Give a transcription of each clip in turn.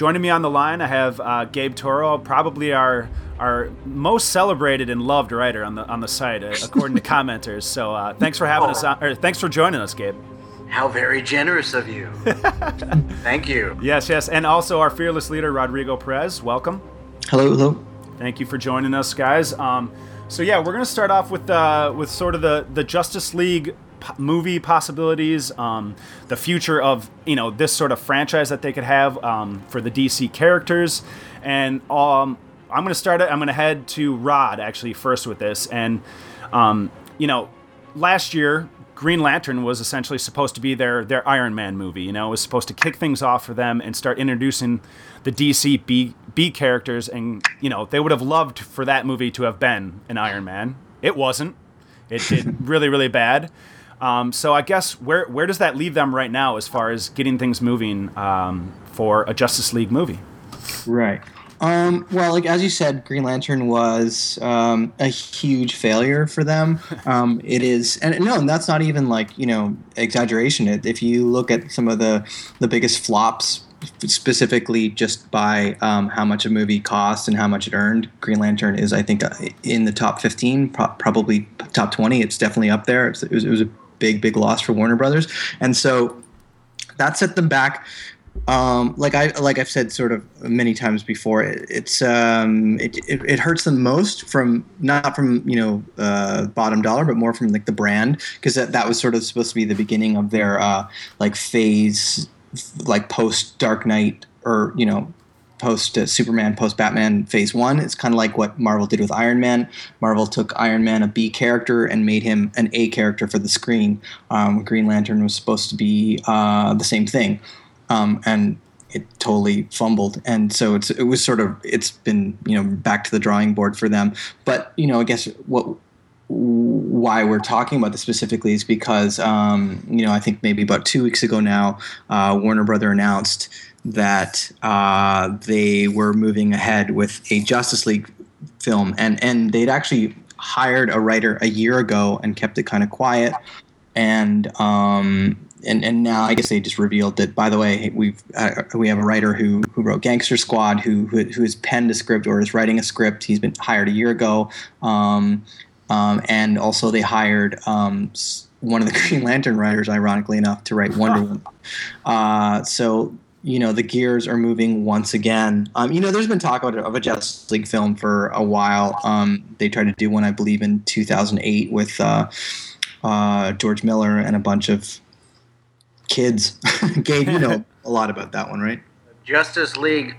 joining me on the line, I have uh, Gabe Toro, probably our our most celebrated and loved writer on the on the site, uh, according to commenters. So uh, thanks for having us. On, or thanks for joining us, Gabe. How very generous of you. Thank you. Yes, yes, and also our fearless leader, Rodrigo Perez. Welcome. Hello, hello. Thank you for joining us, guys. Um, so yeah, we're gonna start off with uh, with sort of the the Justice League movie possibilities, um, the future of you know this sort of franchise that they could have um, for the DC characters, and um, I'm gonna start it. I'm gonna head to Rod actually first with this, and um, you know, last year Green Lantern was essentially supposed to be their their Iron Man movie. You know, it was supposed to kick things off for them and start introducing the DC B B characters, and you know they would have loved for that movie to have been an Iron Man. It wasn't. It did really really bad. Um, so I guess where where does that leave them right now as far as getting things moving um, for a Justice League movie? Right. Um, well, like as you said, Green Lantern was um, a huge failure for them. Um, it is, and no, and that's not even like you know exaggeration. If you look at some of the the biggest flops specifically just by um, how much a movie cost and how much it earned. Green Lantern is, I think, uh, in the top 15, pro- probably top 20. It's definitely up there. It was, it was, a big, big loss for Warner Brothers, and so that set them back. Um, like I like I've said sort of many times before, it, it's um, it, it, it, hurts them most from not from you know uh, bottom dollar, but more from like the brand because that, that was sort of supposed to be the beginning of their uh, like phase, like post Dark Knight or you know post uh, Superman, post Batman phase one. It's kind of like what Marvel did with Iron Man. Marvel took Iron Man, a B character, and made him an A character for the screen. Um, Green Lantern was supposed to be uh, the same thing. Um, and it totally fumbled and so it's it was sort of it's been you know back to the drawing board for them but you know i guess what why we're talking about this specifically is because um, you know I think maybe about two weeks ago now, uh, Warner Brother announced that uh, they were moving ahead with a Justice League film, and and they'd actually hired a writer a year ago and kept it kind of quiet, and um, and and now I guess they just revealed that. By the way, we've uh, we have a writer who who wrote Gangster Squad, who, who who has penned a script or is writing a script. He's been hired a year ago, um, um, and also they hired. Um, one of the Green Lantern writers, ironically enough, to write Wonder Woman. Uh, so you know the gears are moving once again. Um, you know, there's been talk of, of a Justice League film for a while. Um, they tried to do one, I believe, in 2008 with uh, uh, George Miller and a bunch of kids. Gabe, you know a lot about that one, right? Justice League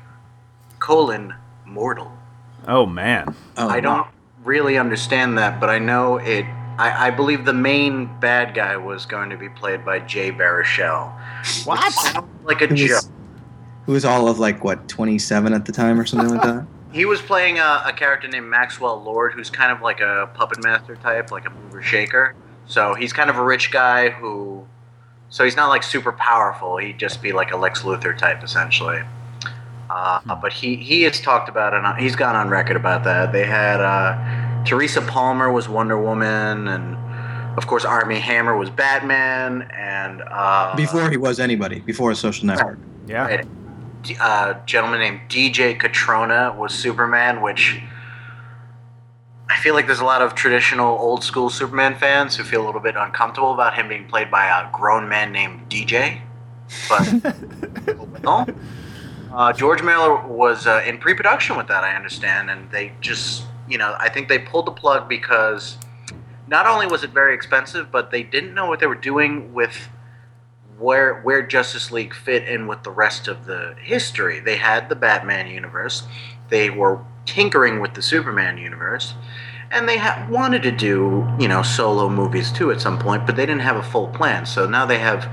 colon mortal. Oh man. Oh, I don't really understand that, but I know it. I, I, believe the main bad guy was going to be played by Jay Baruchel. What? Sounds Like a joke. Was, who was all of like what 27 at the time or something like that? He was playing a, a, character named Maxwell Lord, who's kind of like a puppet master type, like a mover shaker. So he's kind of a rich guy who so he's not like super powerful. He'd just be like a Lex Luthor type, essentially. Uh, hmm. but he he has talked about it. He's gone on record about that. They had uh, Teresa Palmer was Wonder Woman, and of course Armie Hammer was Batman, and uh, before he was anybody, before a social network. Yeah. Right. A uh, gentleman named DJ Cotrona was Superman, which I feel like there's a lot of traditional old school Superman fans who feel a little bit uncomfortable about him being played by a grown man named DJ. But no. Uh, George Miller was uh, in pre production with that, I understand, and they just, you know, I think they pulled the plug because not only was it very expensive, but they didn't know what they were doing with where where Justice League fit in with the rest of the history. They had the Batman universe, they were tinkering with the Superman universe, and they ha- wanted to do you know solo movies too at some point, but they didn't have a full plan. So now they have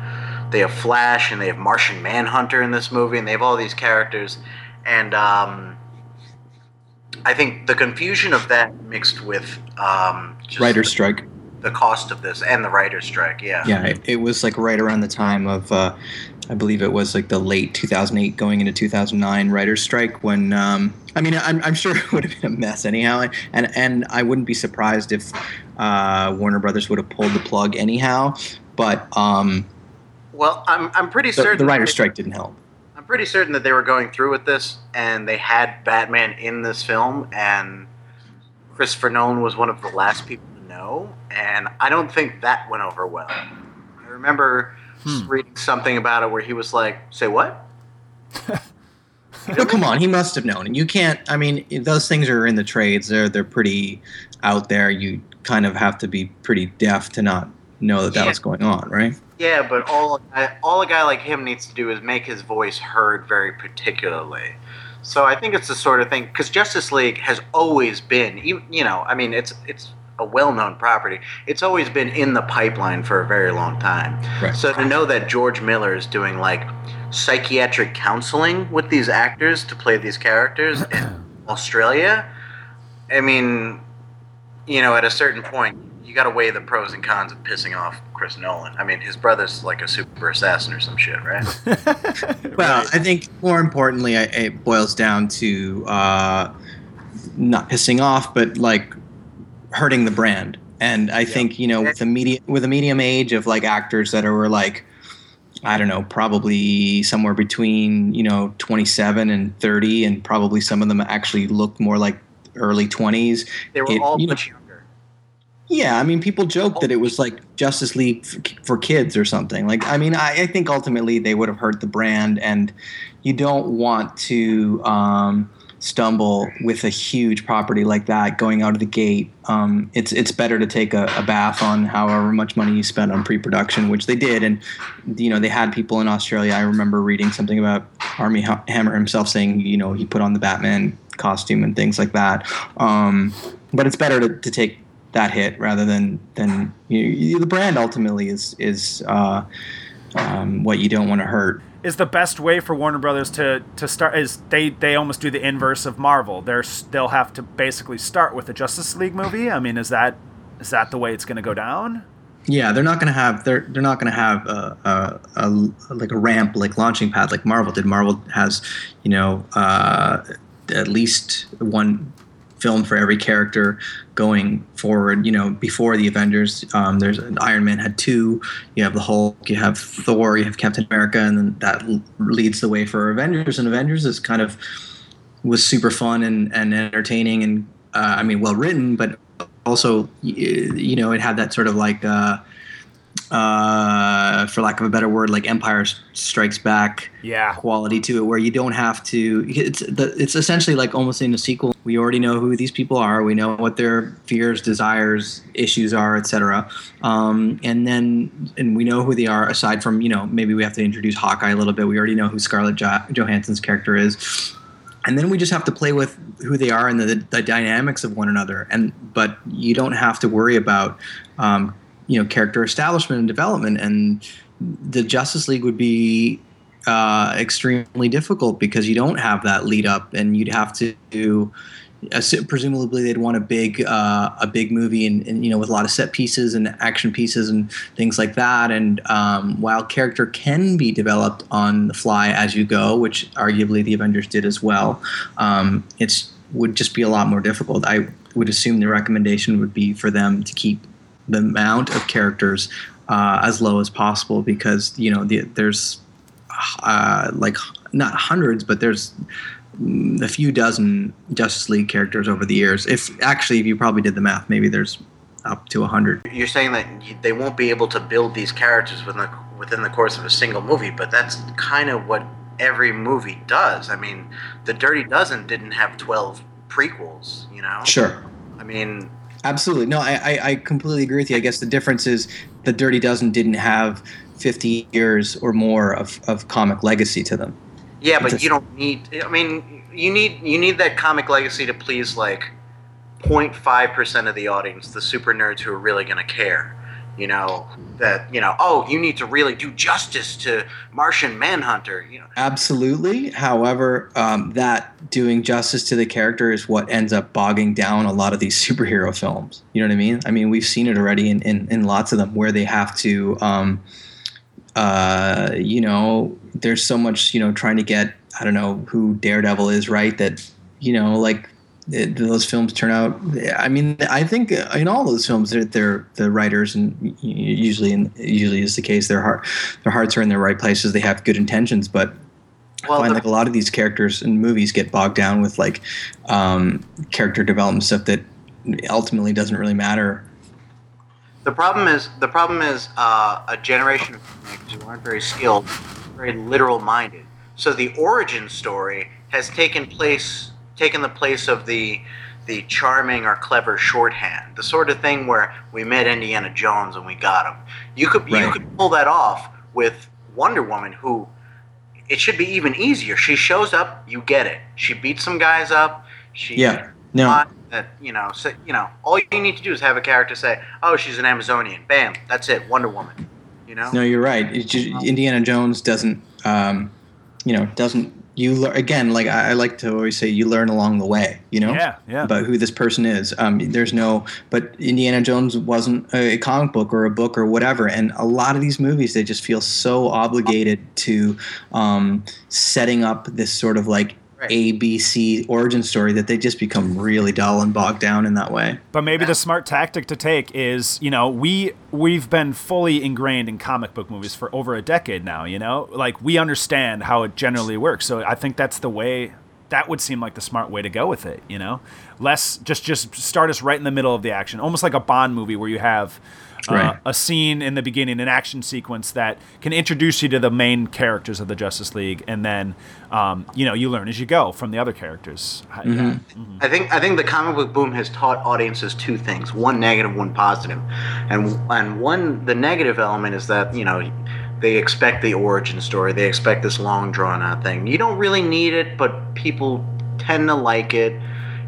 they have Flash and they have Martian Manhunter in this movie, and they have all these characters, and um, I think the confusion of that mixed with um, writer strike cost of this and the writer's strike. Yeah. Yeah, it, it was like right around the time of, uh, I believe it was like the late 2008 going into 2009 writer's strike when, um, I mean, I'm, I'm sure it would have been a mess anyhow. And, and I wouldn't be surprised if uh, Warner Brothers would have pulled the plug anyhow. But, um, well, I'm, I'm pretty certain the writer's strike didn't help. I'm pretty certain that they were going through with this, and they had Batman in this film, and Christopher Nolan was one of the last people know, and I don't think that went over well. I remember hmm. reading something about it where he was like, "Say what?" No, come on, he must have known. And you can't. I mean, those things are in the trades. They're they're pretty out there. You kind of have to be pretty deaf to not know that that was going on, right? Yeah, but all all a guy like him needs to do is make his voice heard very particularly. So I think it's the sort of thing because Justice League has always been, you you know, I mean, it's it's a well-known property. It's always been in the pipeline for a very long time. Right. So to know that George Miller is doing like psychiatric counseling with these actors to play these characters in Australia, I mean, you know, at a certain point, you got to weigh the pros and cons of pissing off Chris Nolan. I mean, his brother's like a super assassin or some shit, right? Well, Right. I think more importantly, it boils down to uh, not pissing off, but like hurting the brand. And I think you know, with a media with a medium age of like actors that are like, I don't know, probably somewhere between you know 27 and 30, and probably some of them actually look more like early 20s. They were It- all you know- much younger. Yeah, I mean, people joke that it was like Justice League for, for kids or something. Like, I mean, I, I think ultimately they would have hurt the brand, and you don't want to um, stumble with a huge property like that going out of the gate. Um, it's it's better to take a, a bath on however much money you spent on pre-production, which they did, and you know they had people in Australia. I remember reading something about Armie Hammer himself saying, you know, he put on the Batman costume and things like that. Um, but it's better to, to take that hit rather than than you, you, the brand ultimately is is uh, um, what you don't want to hurt. is the best way for Warner Brothers to to start is they they almost do the inverse of Marvel. They're they'll have to basically start with a Justice League movie. I mean, is that is that the way it's going to go down? Yeah, they're not going to have they're they're not going to have a, a, a like a ramp like launching pad like Marvel did. Marvel has you know uh, at least one film for every character going forward. You know, before the Avengers, um, there's Iron Man had two. You have the Hulk, you have Thor, you have Captain America, and then that leads the way for Avengers. And Avengers is kind of was super fun and, and entertaining and uh, I mean well written, but also you know it had that sort of like uh, uh, for lack of a better word like Empire Strikes Back Yeah. quality to it where you don't have to it's the, it's essentially like almost in a sequel. We already know who these people are. We know what their fears desires issues are etc um, and then and we know who they are aside from you know maybe we have to introduce hawkeye a little bit. We already know who scarlett jo- johansson's character is. And then we just have to play with who they are and the, the dynamics of one another. And but you don't have to worry about um, you know character establishment and development and the justice league would be uh, extremely difficult because you don't have that lead up and you'd have to do assu- presumably they'd want a big uh, a big movie and, and you know with a lot of set pieces and action pieces and things like that. And um, while character can be developed on the fly as you go which arguably the avengers did as well um, it's would just be a lot more difficult. I would assume the recommendation would be for them to keep the amount of characters uh, as low as possible because you know the, there's uh, like not hundreds, but there's a few dozen Justice League characters over the years. If actually, if you probably did the math, maybe there's up to a hundred. You're saying that they won't be able to build these characters within the, within the course of a single movie, but that's kind of what every movie does. I mean, The Dirty Dozen didn't have 12 prequels, you know? Sure. I mean, Absolutely. No, I, I, I completely agree with you. I guess the difference is the Dirty Dozen didn't have 50 years or more of, of comic legacy to them. yeah, but you don't need I mean, you need you need that comic legacy to please like 0.5% of the audience, the super nerds who are really going to care. You know, that, you know, oh, you need to really do justice to Martian Manhunter, you know. Absolutely. However, um, that doing justice to the character is what ends up bogging down a lot of these superhero films. You know what I mean? I mean, we've seen it already in, in, in lots of them where they have to, um, uh, you know, there's so much, you know, trying to get, I don't know who Daredevil is, right? That, you know, like it, those films turn out. I mean, I think in all those films, they're, they're the writers, and usually, and usually is the case. Their heart, their hearts are in the right places. They have good intentions, but Well, I find the- like a lot of these characters in movies get bogged down with like um, character development stuff that ultimately doesn't really matter. The problem is the problem is uh, a generation of filmmakers who aren't very skilled, very literal minded. So the origin story has taken place taken the place of the the charming or clever shorthand, the sort of thing where we met Indiana Jones and we got him. You could you could pull that off with Wonder Woman, who it should be even easier. She shows up, you get it. She beats some guys up. She Yeah. No. that you know, so, you know, all you need to do is have a character say, "Oh, she's an Amazonian." Bam, that's it. Wonder Woman. You know. No, you're right. Just, Indiana Jones doesn't, um, you know, doesn't. You lear- again, like I, I like to always say, you learn along the way. You know, Yeah, yeah. about who this person is. Um, there's no, but Indiana Jones wasn't a comic book or a book or whatever. And a lot of these movies, they just feel so obligated to um, setting up this sort of like Right. A B C origin story that they just become really dull and bogged down in that way. But maybe the smart tactic to take is, you know, we we've been fully ingrained in comic book movies for over a decade now, you know? Like we understand how it generally works. So I think that's the way that would seem like the smart way to go with it, you know? Less just just start us right in the middle of the action, almost like a Bond movie where you have uh, Right. a scene in the beginning, an action sequence that can introduce you to the main characters of the Justice League, and then um, you know you learn as you go from the other characters. I- yeah. I think I think the comic book boom has taught audiences two things: one negative, one positive. And and one the negative element is that you know they expect the origin story, they expect this long drawn out thing. You don't really need it, but people tend to like it.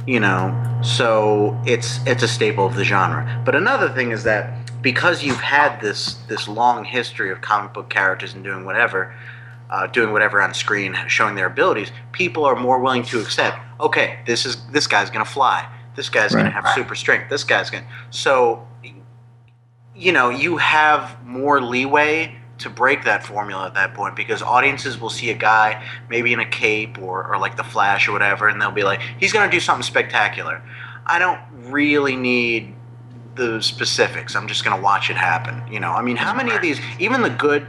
You know, so it's it's a staple of the genre. But another thing is that because you've had this this long history of comic book characters and doing whatever, uh, doing whatever on screen, showing their abilities, people are more willing to accept. Okay, this is this guy's gonna fly. This guy's gonna have super strength. This guy's gonna. So, you know, you have more leeway to break that formula at that point because audiences will see a guy maybe in a cape or, or like the Flash or whatever, and they'll be like, he's gonna do something spectacular. I don't really need the specifics. I'm just gonna watch it happen. You know, I mean, how many of these, even the good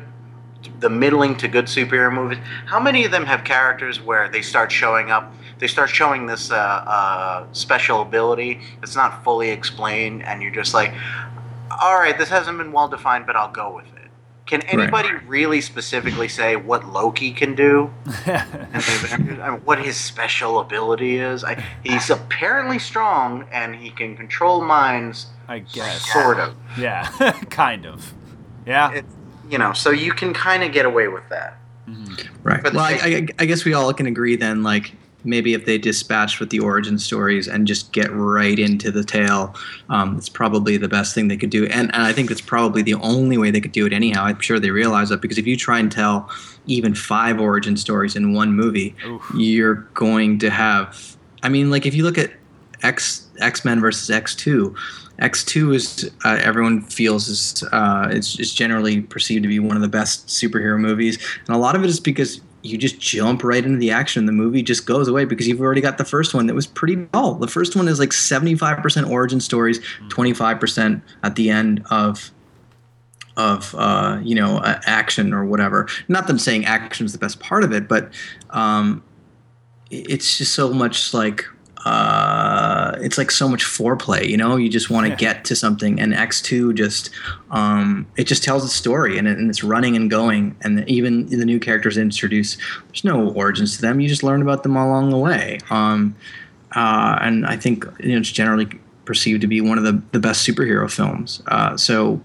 the middling to good superhero movies, how many of them have characters where they start showing up, they start showing this uh, uh, special ability that's not fully explained, and you're just like, all right, this hasn't been well defined, but I'll go with it. Can anybody really specifically say what Loki can do? and the Avengers? I mean, what his special ability is? I, he's apparently strong, and he can control minds, I guess. sort of. Yeah, kind of. Yeah. It, you know, so you can kind of get away with that. Mm-hmm. Right. For the Well, I, I, I guess we all can agree then, like maybe if they dispatched with the origin stories and just get right into the tale, um, it's probably the best thing they could do. And, and I think it's probably the only way they could do it anyhow. I'm sure they realize that because if you try and tell even five origin stories in one movie, Oof. you're going to have. I mean, like if you look at X X Men versus X Two. X two is uh, everyone feels is uh, it's, it's generally perceived to be one of the best superhero movies, and a lot of it is because you just jump right into the action. The movie just goes away because you've already got the first one that was pretty dull. The first one is like seventy five percent origin stories, twenty five percent at the end of of uh, you know uh, action or whatever. Not that I'm saying action is the best part of it, but um, it's just so much like uh, it's like so much foreplay. You know, you just want to Yeah. get to something, and X two just um, it just tells a story, and, it, and it's running and going, and even the new characters introduced. There's no origins to them. You just learn about them along the way. Um, uh, and I think you know, it's generally perceived to be one of the, the best superhero films. Uh, so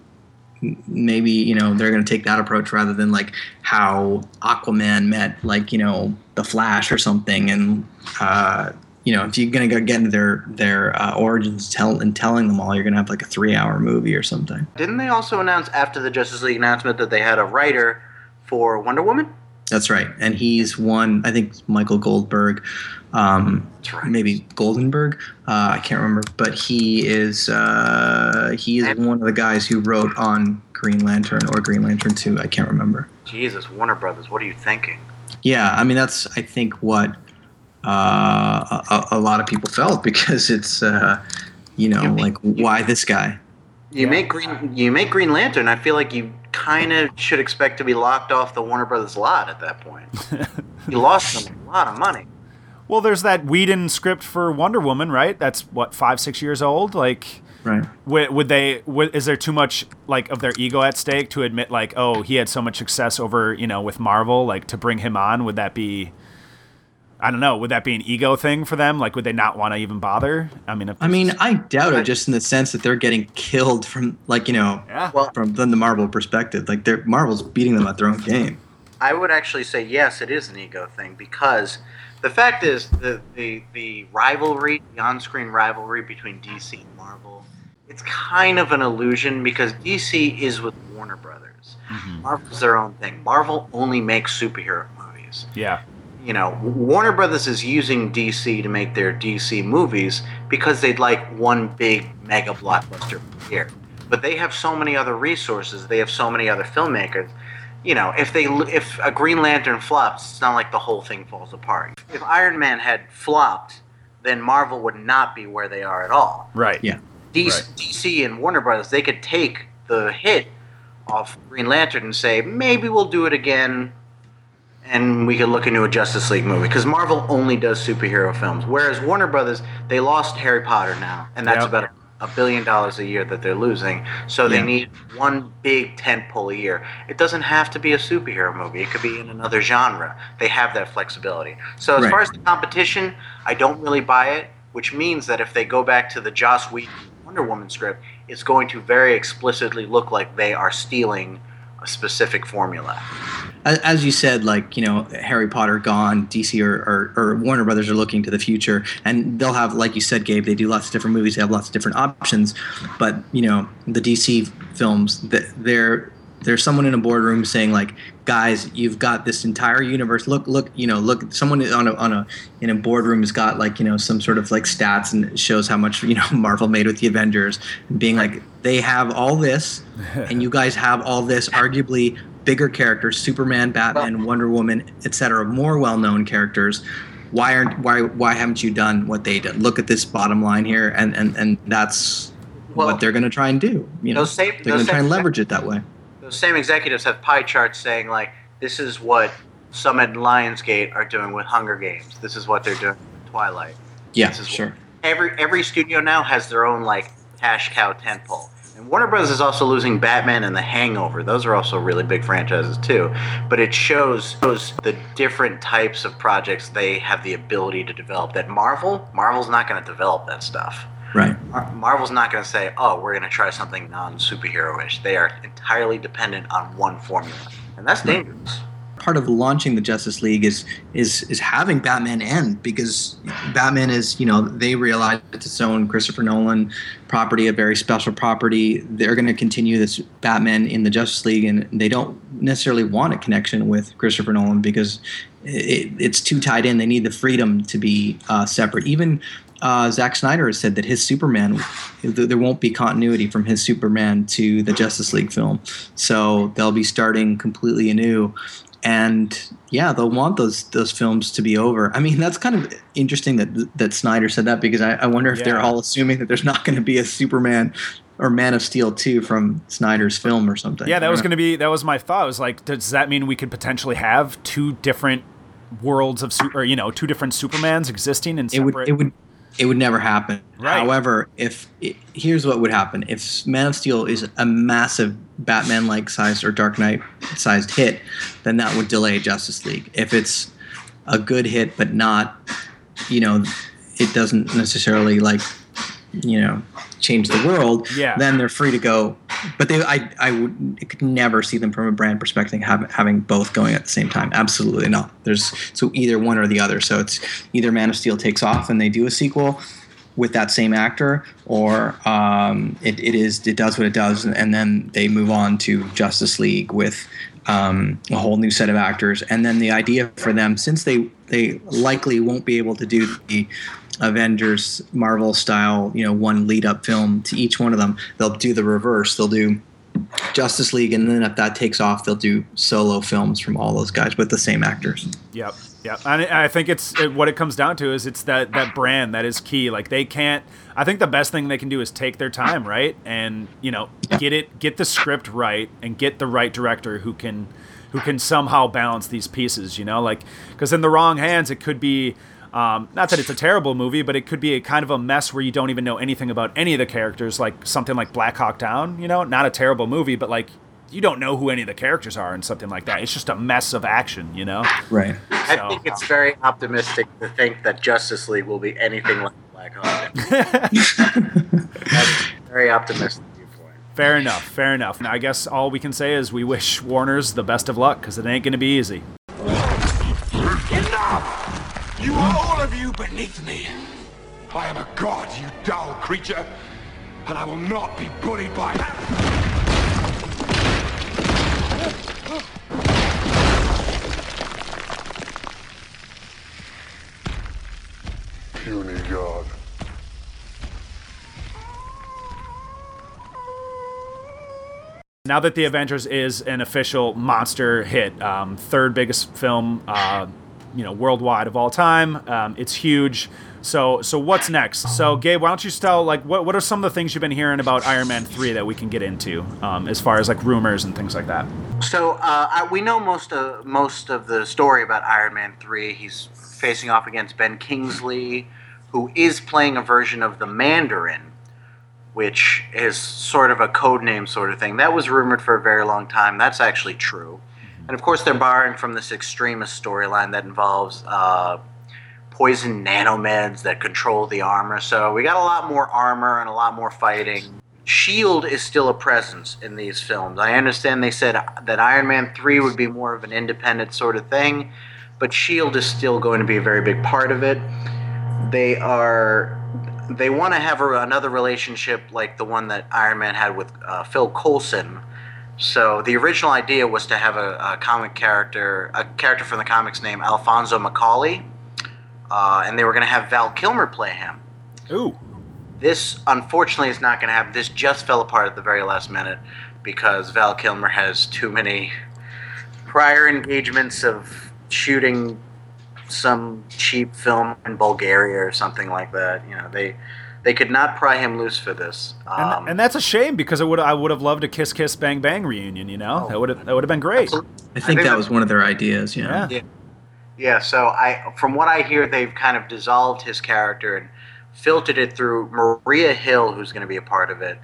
maybe you know they're going to take that approach rather than like how Aquaman met like you know the Flash or something. And uh, you know if you're going to go get into their their uh, origins tell and telling them all, you're going to have like a three hour movie or something. Didn't they also announce after the Justice League announcement that they had a writer for Wonder Woman? That's right, and he's one. I think Michael Goldberg. Um, That's right. maybe Goldenberg. Uh, I can't remember, but he is uh, he is one of the guys who wrote on Green Lantern or Green Lantern Two. I can't remember. Jesus, Warner Brothers, what are you thinking? Yeah, I mean that's I think what a, a lot of people felt because it's uh, you know You- like why this guy? You Yeah. make Green you make Green Lantern. I feel like you kind of should expect to be locked off the Warner Brothers lot at that point. you lost them a lot of money. Well, there's that Whedon script for Wonder Woman, right? That's what five, six years old. Like, Right. would, would they? Would, is there too much like of their ego at stake to admit like, oh, he had so much success over you know with Marvel, like to bring him on? Would that be? I don't know. Would that be an ego thing for them? Like, would they not want to even bother? I mean, if I mean, I doubt it, just in the sense that they're getting killed from, like, you know, yeah. Well, from from the Marvel perspective. Like, they're Marvel's beating them at their own game. I would actually say yes, it is an ego thing because the fact is the the, the rivalry, the on-screen rivalry between DC and Marvel, it's kind of an illusion because DC is with Warner Brothers. Mhm. Marvel's their own thing. Marvel only makes superhero movies. yeah, You know, Warner Brothers is using DC to make their DC movies because they'd like one big mega blockbuster per year. But they have so many other resources. They have so many other filmmakers. You know, if they if a Green Lantern flops, it's not like the whole thing falls apart. If Iron Man had flopped, then Marvel would not be where they are at all. right. Yeah. DC, Right. DC and Warner Brothers, they could take the hit off Green Lantern and say, maybe we'll do it again, and we could look into a Justice League movie. Because Marvel only does superhero films, whereas Warner Brothers, they lost Harry Potter now, and that's Yep. about a billion dollars a year that they're losing. So they Yeah. need one big tentpole a year. It doesn't have to be a superhero movie. It could be in another genre. They have that flexibility. So as Right. far as the competition, I don't really buy it. Which means that if they go back to the Joss Whedon Wonder Woman script, it's going to very explicitly look like they are stealing a specific formula. As, as you said, like you know, Harry Potter gone, DC or, or, or Warner Brothers are looking to the future, and they'll have, like you said, Gabe, they do lots of different movies, they have lots of different options, but you know, the DC films, they're there's someone in a boardroom saying like, guys, you've got this entire universe. Look, look, you know, look. Someone on a on a in a boardroom has got like you know some sort of like stats and shows how much you know Marvel made with the Avengers, and being like, they have all this, and you guys have all this, arguably bigger characters, Superman, Batman, Wonder Woman, etc., more well-known characters. Why aren't why why haven't you done what they did? Look at this bottom line here, and and and that's Well, what they're going to try and do. You know, same- they're going to try and leverage it that way. Those same executives have pie charts saying like, this is what Summit and Lionsgate are doing with Hunger Games. This is what they're doing with Twilight. Yeah, sure. Every every studio now has their own like cash cow tentpole. And Warner Bros. is also losing Batman and The Hangover. Those are also really big franchises too. But it shows, shows the different types of projects they have the ability to develop. That Marvel, Marvel's not going to develop that stuff. Right. Mar- Marvel's not going to say, "Oh, we're going to try something non-superhero-ish." They are entirely dependent on one formula, and that's dangerous. Part of launching the Justice League is is is having Batman end because Batman is you know they realize it's its own Christopher Nolan property, a very special property. They're going to continue this Batman in the Justice League, and they don't necessarily want a connection with Christopher Nolan because it, it's too tied in. They need the freedom to be uh, separate. Even uh, Zack Snyder has said that his Superman, th- there won't be continuity from his Superman to the Justice League film. So they'll be starting completely anew. And yeah, they'll want those those films to be over. I mean, that's kind of interesting that that Snyder said that because I, I wonder if they're all assuming that there's not going to be a Superman or Man of Steel 2 from Snyder's film or something. Yeah, that was going to be that was my thought. I was like, does that mean we could potentially have two different worlds of or you know, two different Supermans existing in it would it would it would never happen. Right. However, if it, here's what would happen if Man of Steel is a massive Batman like sized or Dark Knight sized hit, then that would delay Justice League. If it's a good hit but not, you know, it doesn't necessarily like, you know, change the world. Yeah. Then they're free to go. But they, I, I would I could never see them from a brand perspective have, having both going at the same time. Absolutely not. There's so either one or the other. So it's either Man of Steel takes off and they do a sequel with that same actor, or um, it, it is it does what it does, and, then they move on to Justice League with um, a whole new set of actors. And then the idea for them, since they they likely won't be able to do the Avengers Marvel style, you know, one lead up film to each one of them, they'll do the reverse. They'll do Justice League, and then if that takes off, they'll do solo films from all those guys with the same actors. Yep. Yep. And I I think it's it, what it comes down to is it's that that brand that is key. Like they can't. I think the best thing they can do is take their time, right, and you know get it, get the script right, and get the right director who can who can somehow balance these pieces. You know, like because in the wrong hands, it could be. Um, not that it's a terrible movie, but it could be a kind of a mess where you don't even know anything about any of the characters, like something like Black Hawk Down. You know, not a terrible movie, but like you don't know who any of the characters are and something like that. It's just a mess of action, you know. Right. I think it's uh, very optimistic to think that Justice League will be anything like Black Hawk. That's very optimistic viewpoint. Fair enough. Fair enough. Now, I guess all we can say is we wish Warner's the best of luck because it ain't going to be easy. Enough! You are all of you beneath me. I am a god, you dull creature, and I will not be bullied by Puny god. Now that the Avengers is an official monster hit, um, third biggest film, uh, you know, worldwide of all time. Um, it's huge. So, so what's next? So, Gabe, why don't you tell like what what are some of the things you've been hearing about Iron Man three that we can get into, um, as far as like rumors and things like that? So uh, I, we know most of most of the story about Iron Man three. He's facing off against Ben Kingsley, who is playing a version of the Mandarin, which is sort of a code name sort of thing. That was rumored for a very long time. That's actually true, and of course they're borrowing from this Extremis storyline that involves. Uh, poison nanomeds that control the armor. So we got a lot more armor and a lot more fighting. Shield is still a presence in these films. I understand they said that Iron Man 3 would be more of an independent sort of thing, but Shield is still going to be a very big part of it. They are they want to have a, another relationship like the one that Iron Man had with uh, Phil Coulson. So the original idea was to have a, a comic character, a character from the comics named Alfonso Macaulay, uh, and they were going to have Val Kilmer play him. Ooh, This, unfortunately, is not going to happen. This just fell apart at the very last minute because Val Kilmer has too many prior engagements of shooting some cheap film in Bulgaria or something like that. You know, they they could not pry him loose for this. and, Um, and that's a shame because it would I would have loved a Kiss Kiss Bang Bang reunion. You know, that would have that would have been great. absolutely. I think think that was one of their ideas. Yeah. Yeah. Yeah, so I, from what I hear, they've kind of dissolved his character and filtered it through Maria Hill, who's going to be a part of it,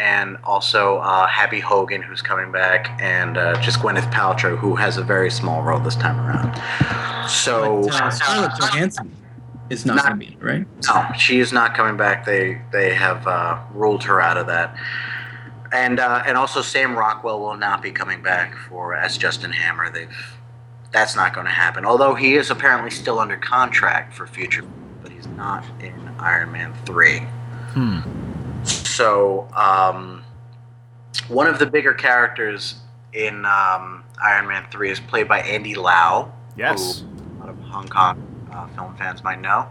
and also uh, Happy Hogan, who's coming back, and uh, just Gwyneth Paltrow, who has a very small role this time around. So, But, uh, Scarlett Johansson is not, Not- going to be in it, right? no, she is not coming back. They they have uh, ruled her out of that. And uh, and also Sam Rockwell will not be coming back for as Justin Hammer. They've that's not going to happen. Although he is apparently still under contract for future, but he's not in Iron Man three. So um, one of the bigger characters in um, Iron Man three is played by Andy Lau. Yes. who a lot of Hong Kong uh, film fans might know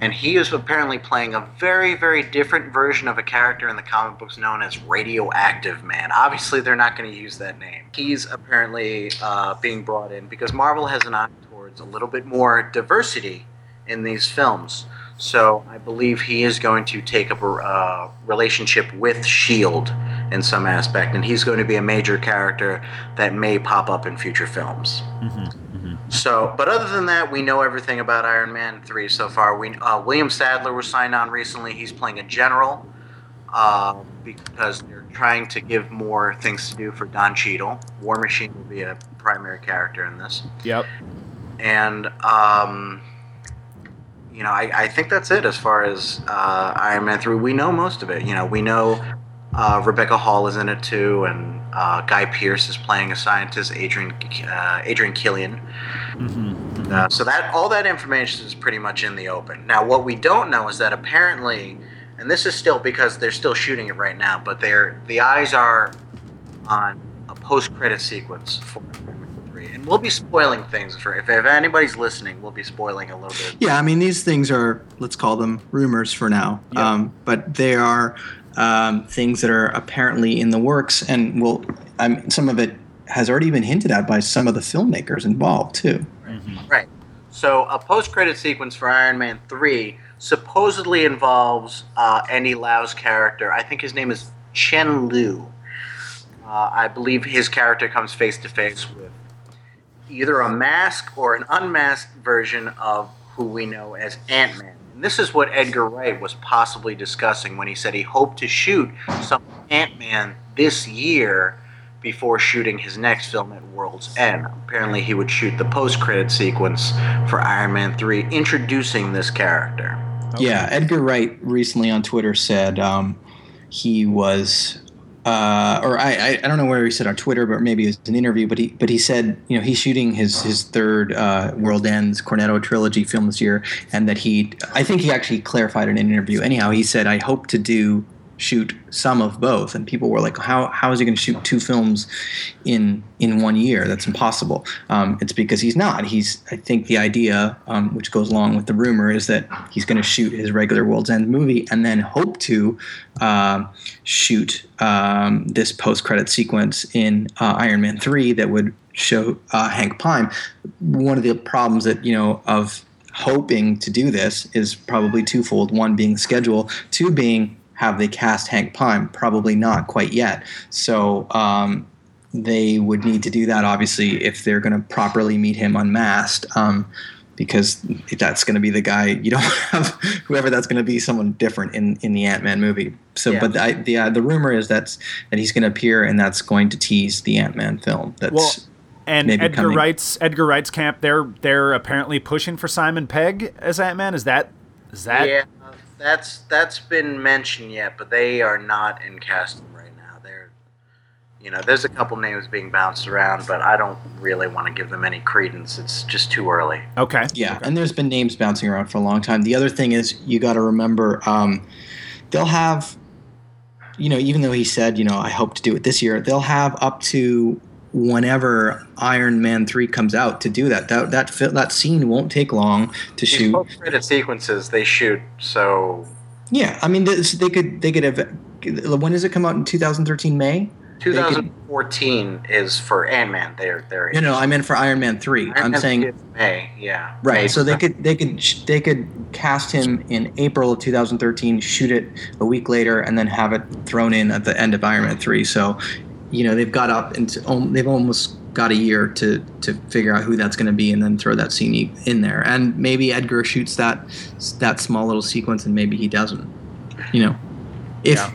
and he is apparently playing a very very different version of a character in the comic books known as radioactive man obviously they're not going to use that name he's apparently uh, being brought in because marvel has an eye towards a little bit more diversity in these films so i believe he is going to take up a uh, relationship with shield in some aspect and he's going to be a major character that may pop up in future films so, but other than that, we know everything about Iron Man three so far. We uh, William Sadler was signed on recently. He's playing a general uh, because they're trying to give more things to do for Don Cheadle. War Machine will be a primary character in this, Yep. and um, you know, I, I think that's it as far as uh, Iron Man three. We know most of it. You know, we know uh, Rebecca Hall is in it too, and uh, Guy Pearce is playing a scientist, Adrian uh, Adrian Killian. Uh, so that all that information is pretty much in the open. Now, what we don't know is that apparently, and this is still because they're still shooting it right now, but they're the eyes are on a post-credit sequence for Iron Man three, and we'll be spoiling things for if, if anybody's listening, we'll be spoiling a little bit. Yeah, I mean these things are let's call them rumors for now. Yeah. Um, but they are um, things that are apparently in the works, and will um, some of it has already been hinted at by some of the filmmakers involved too. Right. So a post-credit sequence for Iron Man three supposedly involves uh, Andy Lau's character. I think his name is Chen Lu. Uh, I believe his character comes face to face with either a mask or an unmasked version of who we know as Ant Man. And this is what Edgar Wright was possibly discussing when he said he hoped to shoot some Ant Man this year before shooting his next film at World's End. Apparently, he would shoot the post credit sequence for Iron Man 3, introducing this character. Yeah, Edgar Wright recently on Twitter said um, he was, uh, or I, I, don't know where he said on Twitter, but maybe it was an interview. But he but he said you know he's shooting his his third uh, World Ends Cornetto trilogy film this year, and that he I think he actually clarified in an interview. Anyhow, he said I hope to do shoot some of both. And people were like how, how is he going to shoot two films in in one year? That's impossible. Um, it's because he's not. He's i think the idea um, which goes along with the rumor is that he's going to shoot his regular world's end movie and then hope to uh, shoot um, this post-credit sequence in uh, iron man 3 that would show uh, hank pym. One of the problems that you know of hoping to do this is probably twofold. One being schedule two being have they cast Hank Pym? Probably not quite yet. So um, they would need to do that, obviously, if they're going to properly meet him unmasked. Um, because that's going to be the guy you don't have whoever that's going to be someone different in, in the Ant Man movie. So, Yeah. but the the, uh, the rumor is that's that he's going to appear and that's going to tease the Ant Man film. That's Well, and maybe Edgar coming. Wright's Edgar Wright's camp, they're they're apparently pushing for Simon Pegg as Ant Man. Is that is that yeah, that's that's been mentioned yet, but they are not in casting right now. They're, you know, there's a couple names being bounced around, but I don't really want to give them any credence. It's just too early. okay? Yeah, Okay. and there's been names bouncing around for a long time. The other thing is you got to remember um, they'll have, you know, even though he said, you know, I hope to do it this year, they'll have up to whenever Iron Man three comes out to do that. That that that scene won't take long to These shoot. post-credit sequences they shoot so Yeah, I mean this, they could they could have. When does it come out in 2013 May? 2014 is for Ant Man. They're they're No, no, I meant for Iron Man three. Iron I'm Man saying May. Yeah, Right. May. So they could they could they could cast him in April of 2013, shoot it a week later, and then have it thrown in at the end of Iron Man three. So, you know, they've got up into um, they've almost got a year to to figure out who that's going to be, and then throw that scene e- in there. And maybe Edgar shoots that that small little sequence, and maybe he doesn't. You know, if Yeah.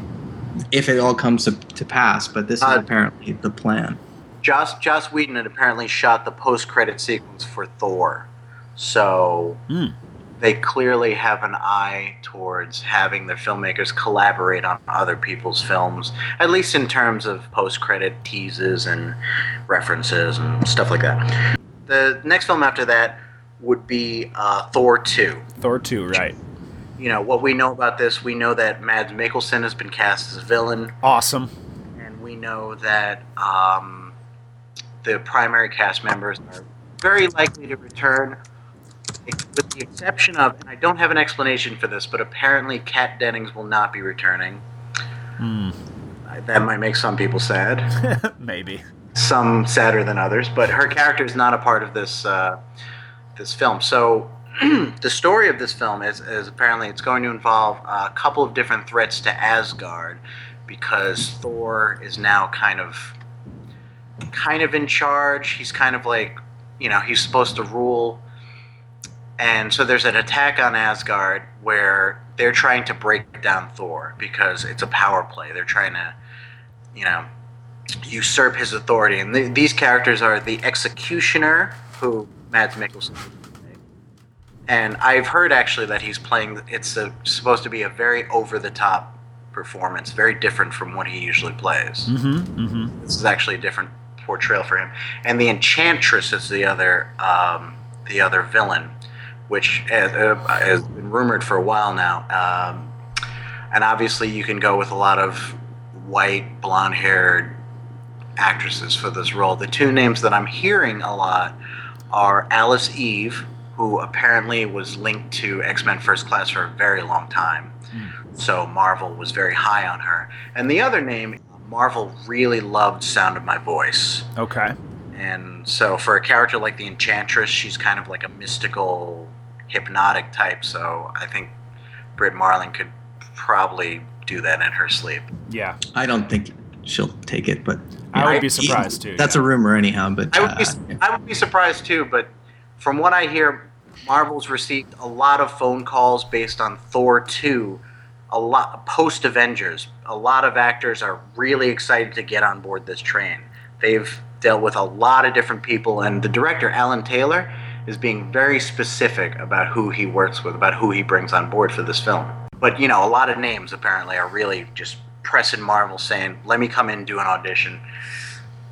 if it all comes to, to pass. But this is Uh, apparently the plan. Joss Joss Whedon had apparently shot the post-credit sequence for Thor, so Hmm. They clearly have an eye towards having their filmmakers collaborate on other people's films, at least in terms of post-credit teases and references and stuff like that. The next film after that would be uh, Thor 2. Thor two, right? You know, what we know about this, we know that Mads Mikkelsen has been cast as a villain Awesome. and we know that um, the primary cast members are very likely to return, with the exception of, and I don't have an explanation for this, but apparently Kat Dennings will not be returning. Uh, That might make some people sad, Maybe. some sadder than others, but her character is not a part of this uh, this film. So. the story of this film is, is apparently it's going to involve a couple of different threats to Asgard because Thor is now kind of kind of in charge. He's kind of like, you know, he's supposed to rule. And so there's an attack on Asgard where they're trying to break down Thor because it's a power play. They're trying to, you know, usurp his authority. And th- these characters are the Executioner, who Mads Mikkelsen. And I've heard actually that he's playing. It's a, supposed to be a very over the top performance, very different from what he usually plays. Mm-hmm. Mm-hmm. This is actually a different portrayal for him. And the Enchantress is the other um, the other villain, which has, uh, has been rumored for a while now. Um, and obviously, you can go with a lot of white, blonde haired actresses for this role. The two names that I'm hearing a lot are Alice Eve, who apparently was linked to X Men First Class for a very long time. so Marvel was very high on her. And the other name, Marvel really loved Sound of My Voice. Okay. And so for a character like the Enchantress, she's kind of like a mystical, hypnotic type. So I think Brit Marling could probably do that in her sleep. Yeah. I don't think she'll take it, but I would be surprised too. that's yeah. a rumor anyhow. But I would, be, uh, I would be surprised too, but from what I hear, Marvel's received a lot of phone calls based on Thor 2, a lot post Avengers. A lot of actors are really excited to get on board this train. They've dealt with a lot of different people, and the director, Alan Taylor, is being very specific about who he works with, about who he brings on board for this film. But, you know, a lot of names apparently are really just pressing Marvel saying, let me come in and do an audition.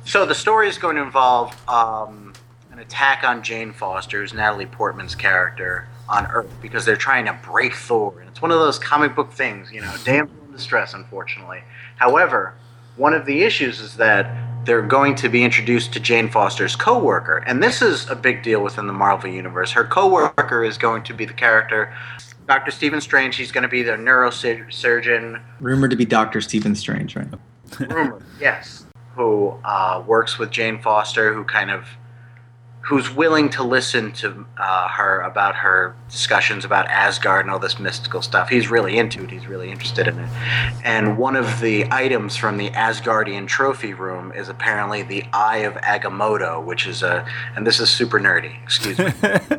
So the story is going to involve um, an attack on Jane Foster, who's Natalie Portman's character, on Earth because they're trying to break Thor. And it's one of those comic book things, you know, damsel in distress, unfortunately. However, one of the issues is that they're going to be introduced to Jane Foster's coworker, and this is a big deal within the Marvel universe. Her coworker is going to be the character Dr. Stephen Strange. He's going to be the neurosurgeon rumored to be Doctor Stephen Strange, right? rumor, yes, who uh, works with Jane Foster, who kind of, who's willing to listen to uh, her about her discussions about Asgard and all this mystical stuff. He's really into it. He's really interested in it. And one of the items from the Asgardian trophy room is apparently the Eye of Agamotto, which is a, and this is super nerdy. Excuse me.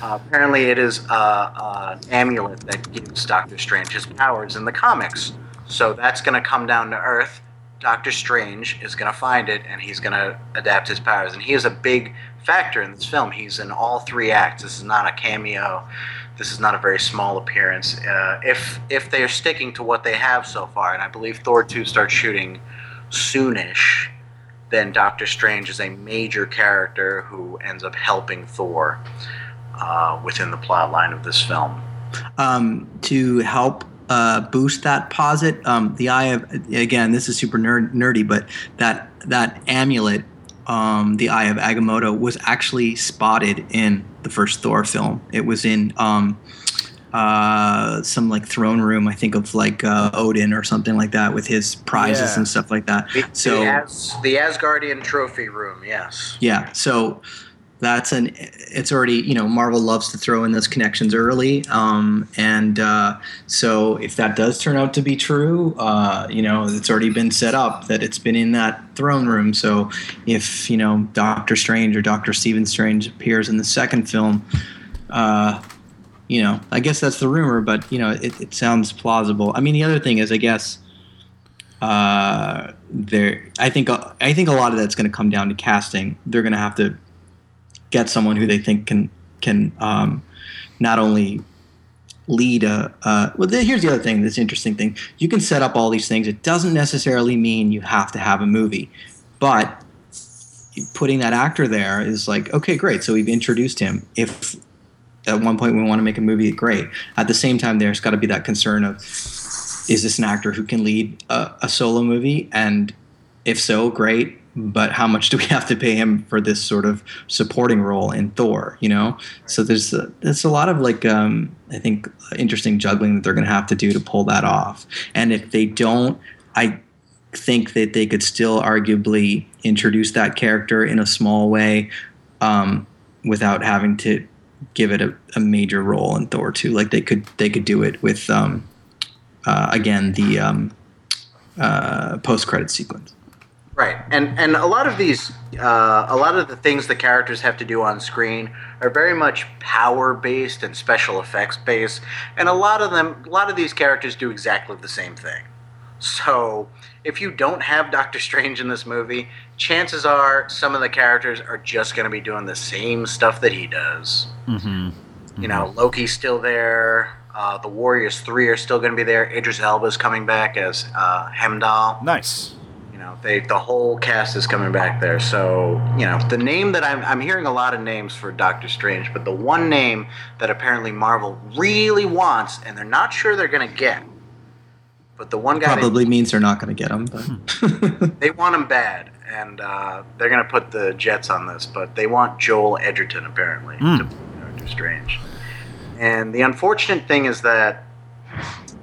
Uh, apparently, it is uh, uh, an amulet that gives Doctor Strange his powers in the comics. So that's going to come down to Earth. Doctor Strange is going to find it, and he's going to adapt his powers. And he is a big factor in this film. He's in all three acts. This is not a cameo. This is not a very small appearance. Uh, if if they are sticking to what they have so far, and I believe Thor two starts shooting soonish, then Doctor Strange is a major character who ends up helping Thor uh, within the plot line of this film. um, to help uh, boost that posit. Um, the eye of again, this is super nerd, nerdy, but that that amulet, um, the eye of Agamotto, was actually spotted in the first Thor film. It was in um, uh, some like throne room, I think of like uh, Odin or something like that, with his prizes Yeah. and stuff like that. The, So the, As, the Asgardian trophy room, yes. yeah, so that's an it's already you know Marvel loves to throw in those connections early, um, and uh, so if that does turn out to be true, uh, you know it's already been set up that it's been in that throne room. So if you know Doctor Strange or Doctor Stephen Strange appears in the second film. Uh, you know, I guess that's the rumor, but you know, it, it sounds plausible. I mean, the other thing is, I guess, uh, there. I think I think a lot of that's going to come down to casting. They're going to have to get someone who they think can can um, not only lead a. Uh, well, the, here's the other thing. This interesting thing. You can set up all these things. It doesn't necessarily mean you have to have a movie, but putting that actor there is like okay, great. So we've introduced him. If at one point we want to make a movie, great. At the same time, there's got to be that concern of is this an actor who can lead a, a solo movie? And if so, great. But how much do we have to pay him for this sort of supporting role in Thor? You know, so there's a, there's a lot of like um, I think interesting juggling that they're going to have to do to pull that off. And if they don't, I think that they could still arguably introduce that character in a small way um, without having to give it a, a major role in Thor 2. Like they could they could do it with um, uh, again the um, uh, post credit sequence. Right, and and a lot of these, uh, a lot of the things the characters have to do on screen are very much power based and special effects based, and a lot of them, a lot of these characters do exactly the same thing. So if you don't have Doctor Strange in this movie, chances are some of the characters are just going to be doing the same stuff that he does. Mm-hmm. You know, Loki's still there. Uh, the Warriors Three are still going to be there. Idris Elba's coming back as uh, Heimdall. Nice. You know, they the whole cast is coming back there. So you know, the name that I'm I'm hearing a lot of names for Doctor Strange, but the one name that apparently Marvel really wants, and they're not sure they're going to get, but the one guy they- Probably means they're not going to get him. But they want him bad, and uh, they're going to put the Jets on this, but they want Joel Edgerton apparently Hmm. to play Doctor Strange. And the unfortunate thing is that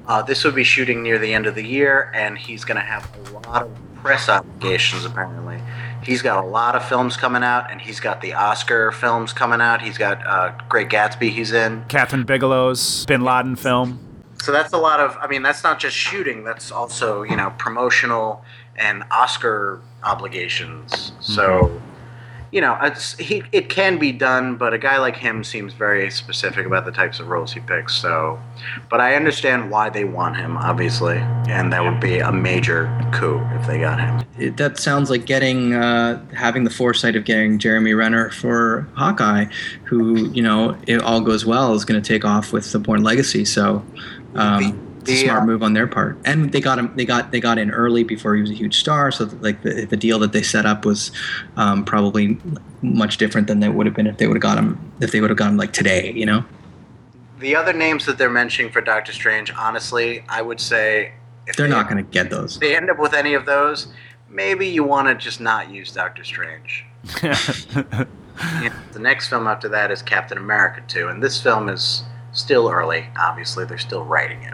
Uh, this would be shooting near the end of the year, and he's going to have a lot of press obligations, apparently. He's got a lot of films coming out, and he's got the Oscar films coming out. He's got uh, Great Gatsby he's in. Kathryn Bigelow's Bin Laden film. So that's a lot of, I mean, that's not just shooting, that's also, you know, promotional and Oscar obligations. So, you know, it's he it can be done, but a guy like him seems very specific about the types of roles he picks. So, but I understand why they want him, obviously, and that would be a major coup if they got him. It, that sounds like getting uh, having the foresight of getting Jeremy Renner for Hawkeye, who you know, if all goes well, is going to take off with the Bourne Legacy. So. Um, it's a The, smart uh, move on their part, and they got him. They got they got in early before he was a huge star. So like the, the deal that they set up was um, probably much different than they would have been if they would have got him if they would have got him like today. You know. The other names that they're mentioning for Doctor Strange, honestly, I would say if They're they, not going to get those. if they end up with any of those, maybe you want to just not use Doctor Strange. You know, the next film after that is Captain America 2, and this film is still early. Obviously, they're still writing it.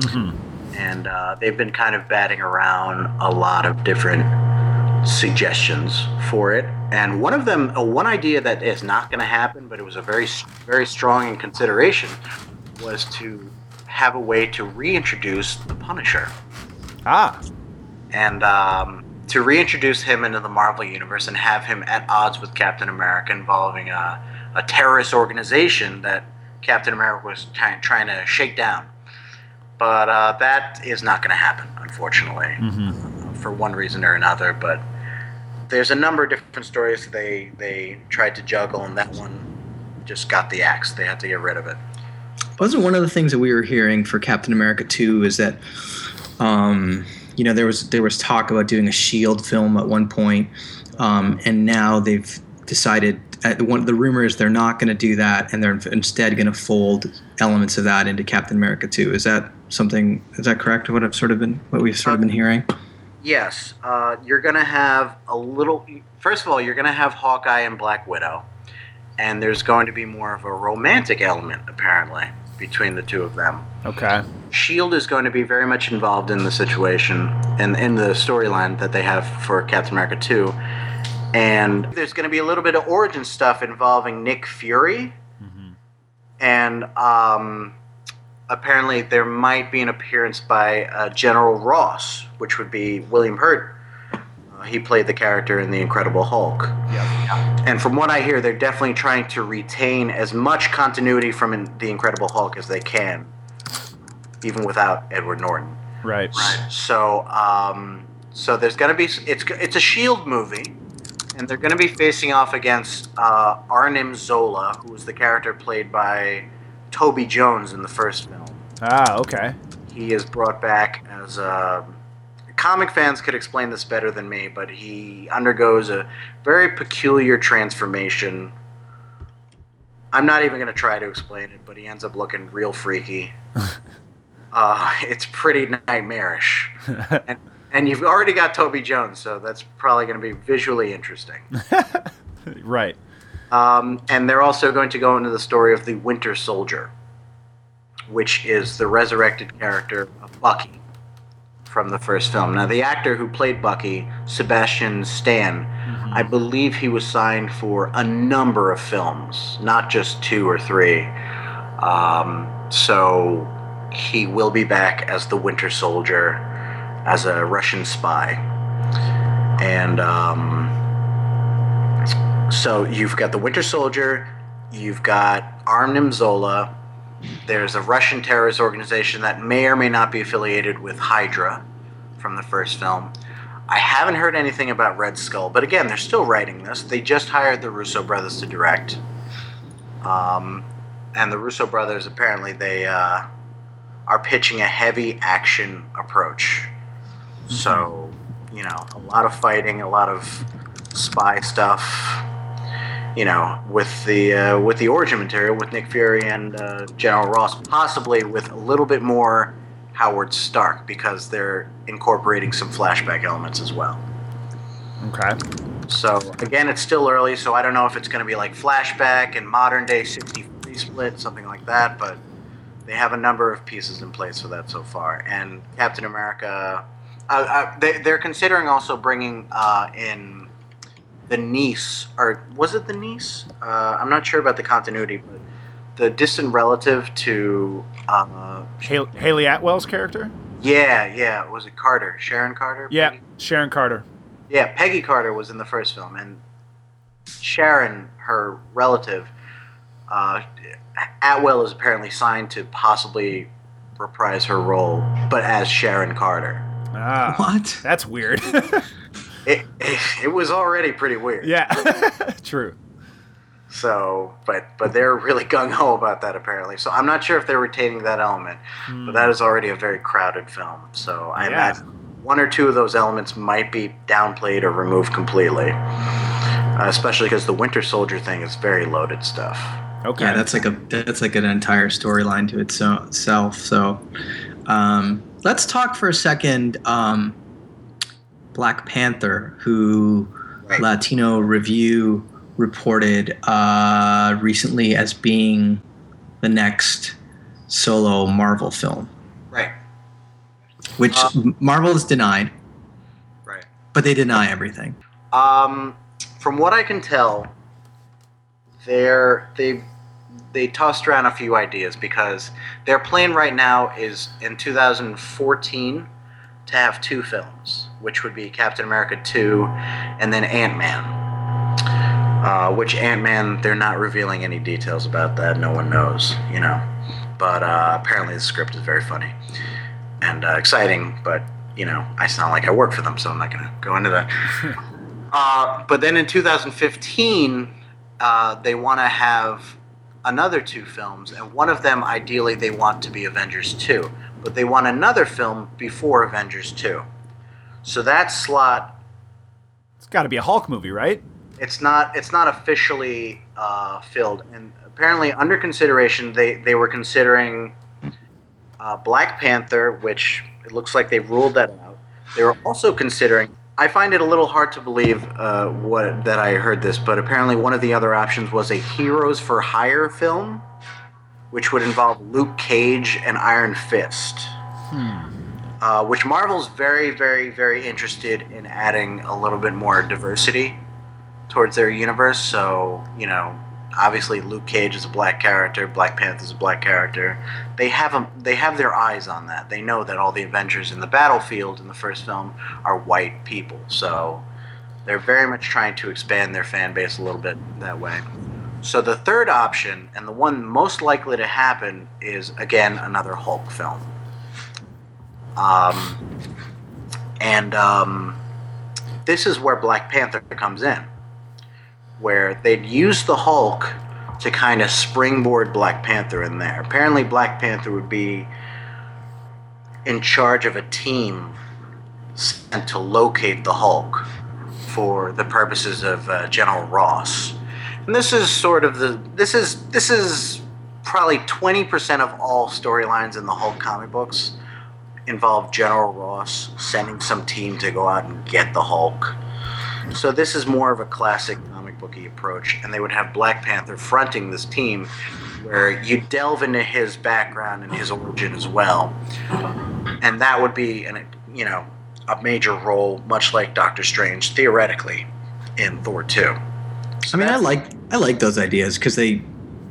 Mhm. And uh, they've been kind of batting around a lot of different suggestions for it. And one of them, uh, one idea that is not going to happen, but it was a very, very strong in consideration, was to have a way to reintroduce the Punisher Ah, and um, to reintroduce him into the Marvel Universe and have him at odds with Captain America involving a, a terrorist organization that Captain America was try- trying to shake down. But uh, that is not going to happen, unfortunately, mhm. for one reason or another. But there's a number of different stories they, they tried to juggle, and that one just got the axe. They had to get rid of it. wasn't one of the things that we were hearing for Captain America 2 is that um, you know there was there was talk about doing a Shield film at one point, um, and now they've decided uh, one the rumor is they're not going to do that and they're instead going to fold elements of that into Captain America 2. Is that something is that correct what I've sort of been what we've sort of been hearing? Yes, uh, you're gonna have a little. First of all, you're gonna have Hawkeye and Black Widow, and there's going to be more of a romantic element apparently between the two of them. Okay. Shield is going to be very much involved in the situation and in the storyline that they have for Captain America 2. And there's going to be a little bit of origin stuff involving Nick Fury. And um, apparently, there might be an appearance by uh, General Ross, which would be William Hurt. Uh, he played the character in The Incredible Hulk. Yep. And from what I hear, they're definitely trying to retain as much continuity from in, The Incredible Hulk as they can, even without Edward Norton. Right. So, um, so there's gonna be it's it's a Shield movie, and they're gonna be facing off against uh, Arnim Zola, who was the character played by Toby Jones in the first film. Ah, okay. He is brought back as a comic fans could explain this better than me, but he undergoes a very peculiar transformation. I'm not even going to try to explain it, but he ends up looking real freaky. uh, it's pretty nightmarish. and, and you've already got Toby Jones, so that's probably going to be visually interesting. right. Um, and they're also going to go into the story of the Winter Soldier, which is the resurrected character of Bucky from the first film. Now, the actor who played Bucky, Sebastian Stan, I believe he was signed for a number of films, not just two or three. Um, so he will be back as the Winter Soldier, as a Russian spy. And um, so you've got the Winter Soldier, you've got Arnim Zola. There's a Russian terrorist organization that may or may not be affiliated with Hydra from the first film. I haven't heard anything about Red Skull, but again, they're still writing this. They just hired the Russo brothers to direct, um, and the Russo brothers apparently they uh, are pitching a heavy action approach. So, you know, a lot of fighting, a lot of spy stuff. You know, with the uh, with the origin material with Nick Fury and uh, General Ross, possibly with a little bit more Howard Stark because they're incorporating some flashback elements as well. Okay. So again, it's still early, so I don't know if it's going to be like flashback and modern day 60 split, something like that. But they have a number of pieces in place for that so far. And Captain America, uh, uh, they, they're considering also bringing uh, in the niece, or was it the niece? Uh, I'm not sure about the continuity, but the distant relative to. Uh, Hal- Hayley Atwell's character. yeah, yeah. Was it Carter? Sharon Carter? Yeah, Peggy? Sharon Carter. Yeah, Peggy Carter was in the first film, and Sharon, her relative, uh, Atwell is apparently signed to possibly reprise her role, but as Sharon Carter. Ah, What? that's weird. It, it, it was already pretty weird. yeah, true. So, but but they're really gung ho about that apparently. So I'm not sure if they're retaining that element, but that is already a very crowded film. So I Hmm. Yeah. imagine one or two of those elements might be downplayed or removed completely. Uh, especially because the Winter Soldier thing is very loaded stuff. Okay. Yeah, that's like a that's like an entire storyline to itso- itself. So, um, let's talk for a second. Um, Black Panther, who Right. Latino Review reported uh, recently as being the next solo Marvel film, Right. which Uh, Marvel is denied, Right. but they deny everything. Um, from what I can tell, they're they they tossed around a few ideas because their plan right now is in 2014 to have two films, which would be Captain America 2 and then Ant Man. Uh, which Ant Man, they're not revealing any details about that. No one knows, you know. But uh, apparently the script is very funny and uh, exciting. But you know, I sound like I work for them, so I'm not going to go into that. Uh, but then in 2015, uh, they want to have another two films, and one of them, ideally, they want to be Avengers 2. But they want another film before Avengers 2. So that slot, It's got to be a Hulk movie, right? it's not it's not officially uh, filled, and apparently under consideration, they they were considering uh, Black Panther, which it looks like they ruled that out. They were also considering. I find it a little hard to believe uh, what that I heard this, but apparently one of the other options was a Heroes for Hire film, which would involve Luke Cage and Iron Fist. Uh, which Marvel's very, very, very interested in adding a little bit more diversity towards their universe. So, you know, obviously Luke Cage is a black character, Black Panther is a black character. They have them, they have their eyes on that. They know that all the Avengers in the battlefield in the first film are white people. So, they're very much trying to expand their fan base a little bit that way. So the third option and the one most likely to happen is again another Hulk film. Um, and um, this is where Black Panther comes in, where they'd use the Hulk to kind of springboard Black Panther in there. Apparently, Black Panther would be in charge of a team sent to locate the Hulk for the purposes of uh, General Ross. And this is sort of the this is this is probably 20% of all storylines in the Hulk comic books involve General Ross sending some team to go out and get the Hulk. So this is more of a classic comic booky approach, and they would have Black Panther fronting this team, where you delve into his background and his origin as well, and that would be an you know a major role, much like Doctor Strange theoretically in Thor two. I mean, I like I like those ideas because they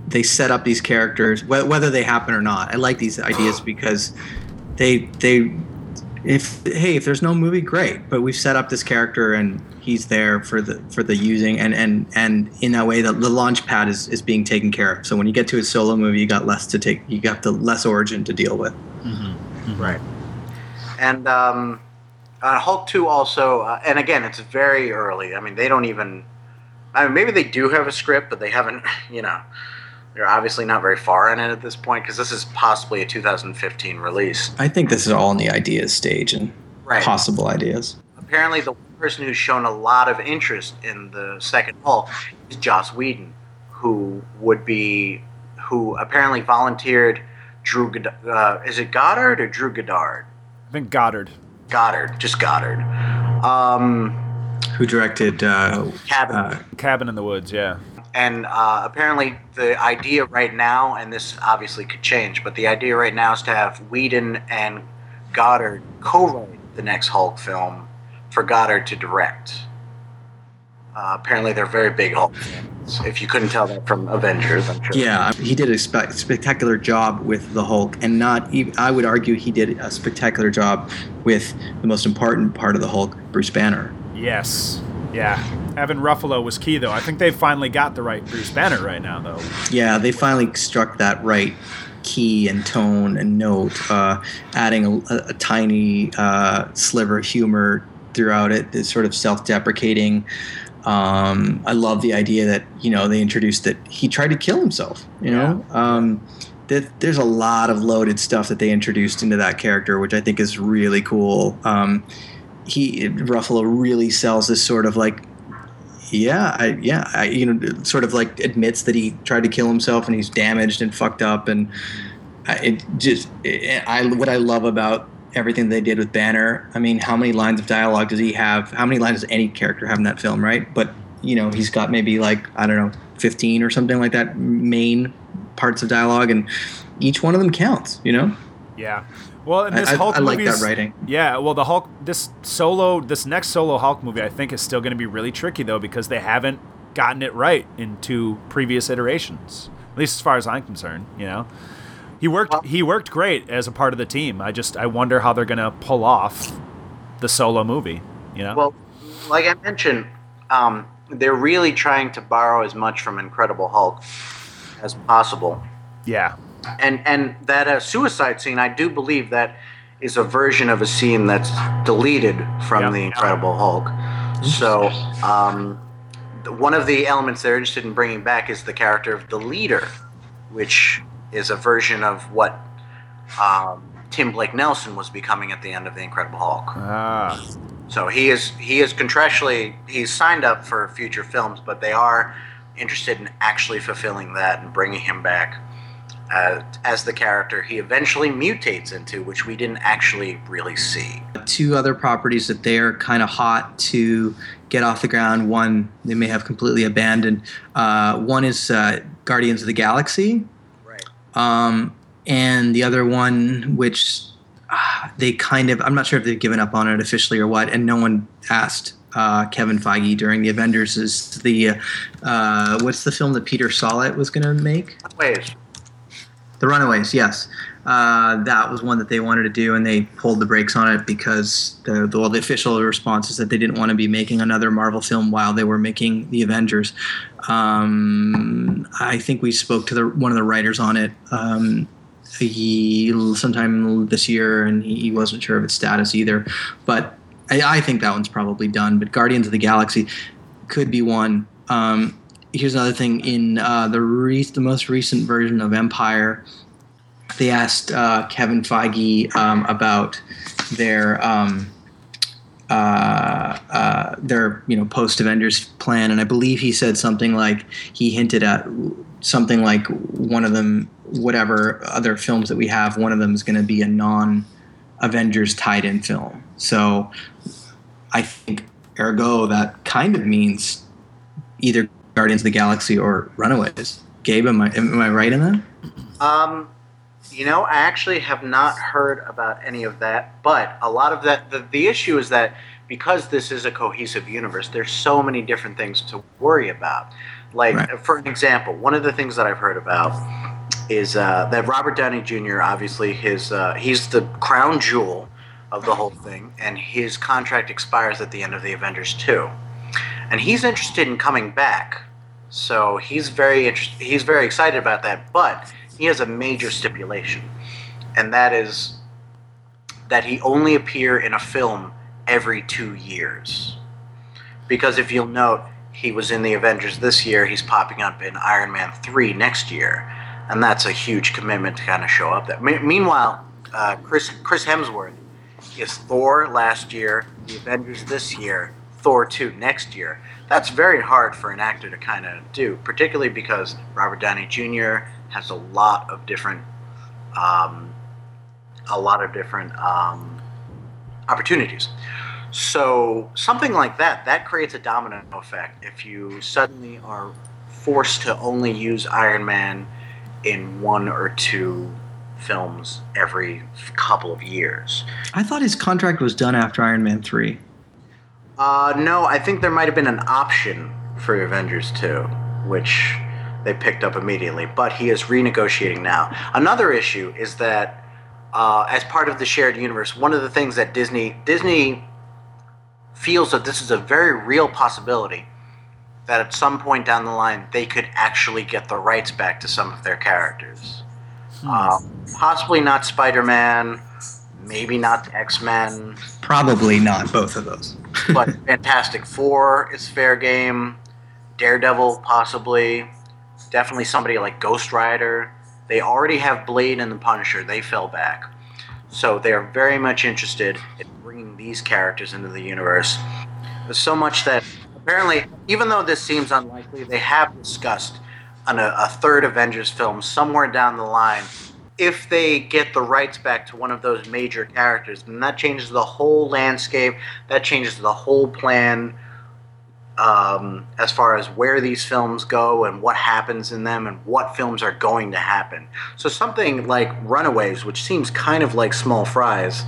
they set up these characters wh- whether they happen or not. I like these ideas because they they if hey if there's no movie great, but we've set up this character and he's there for the for the using and and and in that way the, the launch pad is is being taken care of. So when you get to a solo movie, you got less to take you got the less origin to deal with. Right. And um, uh, Hulk 2 also, uh, and again, it's very early. I mean, they don't even. I mean, maybe they do have a script, but they haven't, you know. They're obviously not very far in it at this point because this is possibly a 2015 release. I think this is all in the ideas stage and Right. possible ideas. Apparently, the person who's shown a lot of interest in the second Hulk is Joss Whedon, who would be, who apparently volunteered Drew, Godd- uh, is it Goddard or Drew Goddard? I think Goddard. Goddard, just Goddard. Um, Who directed uh, Cabin. uh, Cabin in the Woods, yeah. And uh, apparently the idea right now, and this obviously could change, but the idea right now is to have Whedon and Goddard co-write the next Hulk film for Goddard to direct. Uh, apparently, they're very big Hulk fans. If you couldn't tell that from Avengers, I'm sure. Yeah, he did a spe- spectacular job with the Hulk, and not even, I would argue he did a spectacular job with the most important part of the Hulk, Bruce Banner. Yes. Yeah. Evan Ruffalo was key, though. I think they finally got the right Bruce Banner right now, though. Yeah, they finally struck that right key and tone and note, uh, adding a, a, a tiny uh, sliver of humor throughout it, this sort of self-deprecating. Um, I love the idea that you know they introduced that he tried to kill himself. You know, um, that there's a lot of loaded stuff that they introduced into that character, which I think is really cool. Um, he Ruffalo really sells this sort of like yeah, I, yeah, I, you know, sort of like admits that he tried to kill himself and he's damaged and fucked up, and I, it just, it, I what I love about everything they did with Banner. I mean, how many lines of dialogue does he have? How many lines does any character have in that film, right? But you know, he's got maybe like I don't know, fifteen or something like that main parts of dialogue, and each one of them counts. You know. Yeah. Well, in this I, Hulk I like that writing. Yeah, well, the Hulk, this solo, this next solo Hulk movie, I think is still going to be really tricky though because they haven't gotten it right in two previous iterations. At least as far as I'm concerned, you know. He worked. He worked great as a part of the team. I just, I wonder how they're going to pull off the solo movie. You know. Well, like I mentioned, um, they're really trying to borrow as much from Incredible Hulk as possible. yeah. And and that uh, suicide scene, I do believe that is a version of a scene that's deleted from Yeah. the Incredible Hulk. So um, one of the elements they're interested in bringing back is the character of the leader, which is a version of what um, Tim Blake Nelson was becoming at the end of the Incredible Hulk. Ah. So he is he is contractually he's signed up for future films, but they are interested in actually fulfilling that and bringing him back uh, as the character he eventually mutates into, which we didn't actually really see. two other properties that they're kind of hot to get off the ground. One they may have completely abandoned. Uh, one is uh, Guardians of the Galaxy, Right. um, and the other one, which uh, they kind of I'm not sure if they've given up on it officially or what, and no one asked. Uh, Kevin Feige during the Avengers is the uh, uh, what's the film that Peter Sollett was going to make? Wait, The Runaways, yes. Uh, that was one that they wanted to do, and they pulled the brakes on it because the, the, well, the official response is that they didn't want to be making another Marvel film while they were making the Avengers. Um, I think we spoke to the, one of the writers on it um, he, sometime this year, and he, he wasn't sure of its status either. But I, I think that one's probably done. But Guardians of the Galaxy could be one. Um, here's another thing in uh, the re- the most recent version of Empire, they asked uh, Kevin Feige um, about their um, uh, uh, their you know post Avengers plan, and I believe he said something like he hinted at something like one of them, whatever other films that we have, one of them is going to be a non Avengers tied in film. So I think ergo that kind of means either Guardians of the Galaxy or Runaways. Gabe, am I am I right in that? Um, you know, I actually have not heard about any of that, but a lot of that, the, the issue is that because this is a cohesive universe, there's so many different things to worry about. Like, Right. for an example, one of the things that I've heard about is uh, that Robert Downey Jr. obviously his uh, he's the crown jewel of the whole thing, and his contract expires at the end of the Avengers 2, and he's interested in coming back. So he's very. He's very excited about that, but he has a major stipulation, and that is that he only appear in a film every two years. Because if you'll note, he was in the Avengers this year. He's popping up in Iron Man three next year, and that's a huge commitment to kind of show up That Me- meanwhile, uh, Chris Chris Hemsworth is Thor last year, the Avengers this year, Thor 2 next year. That's very hard for an actor to kind of do, particularly because Robert Downey Jr. has a lot of different, um, a lot of different um, opportunities. So something like that, that creates a domino effect. If you suddenly are forced to only use Iron Man in one or two films every couple of years. I thought his contract was done after Iron Man three. Uh, no, I think there might have been an option for Avengers 2, which they picked up immediately, but he is renegotiating now. Another issue is that uh, as part of the shared universe, one of the things that Disney Disney feels that this is a very real possibility that at some point down the line they could actually get the rights back to some of their characters. Uh, possibly not Spider-Man, maybe not X-Men, Probably not both of those. but Fantastic Four is fair game. Daredevil, possibly. Definitely somebody like Ghost Rider. They already have Blade and the Punisher. They fell back. So they are very much interested in bringing these characters into the universe. So much that apparently, even though this seems unlikely, they have discussed on a, a third Avengers film somewhere down the line if they get the rights back to one of those major characters, then that changes the whole landscape. That changes the whole plan um, as far as where these films go and what happens in them and what films are going to happen. So something like Runaways, which seems kind of like Small Fries,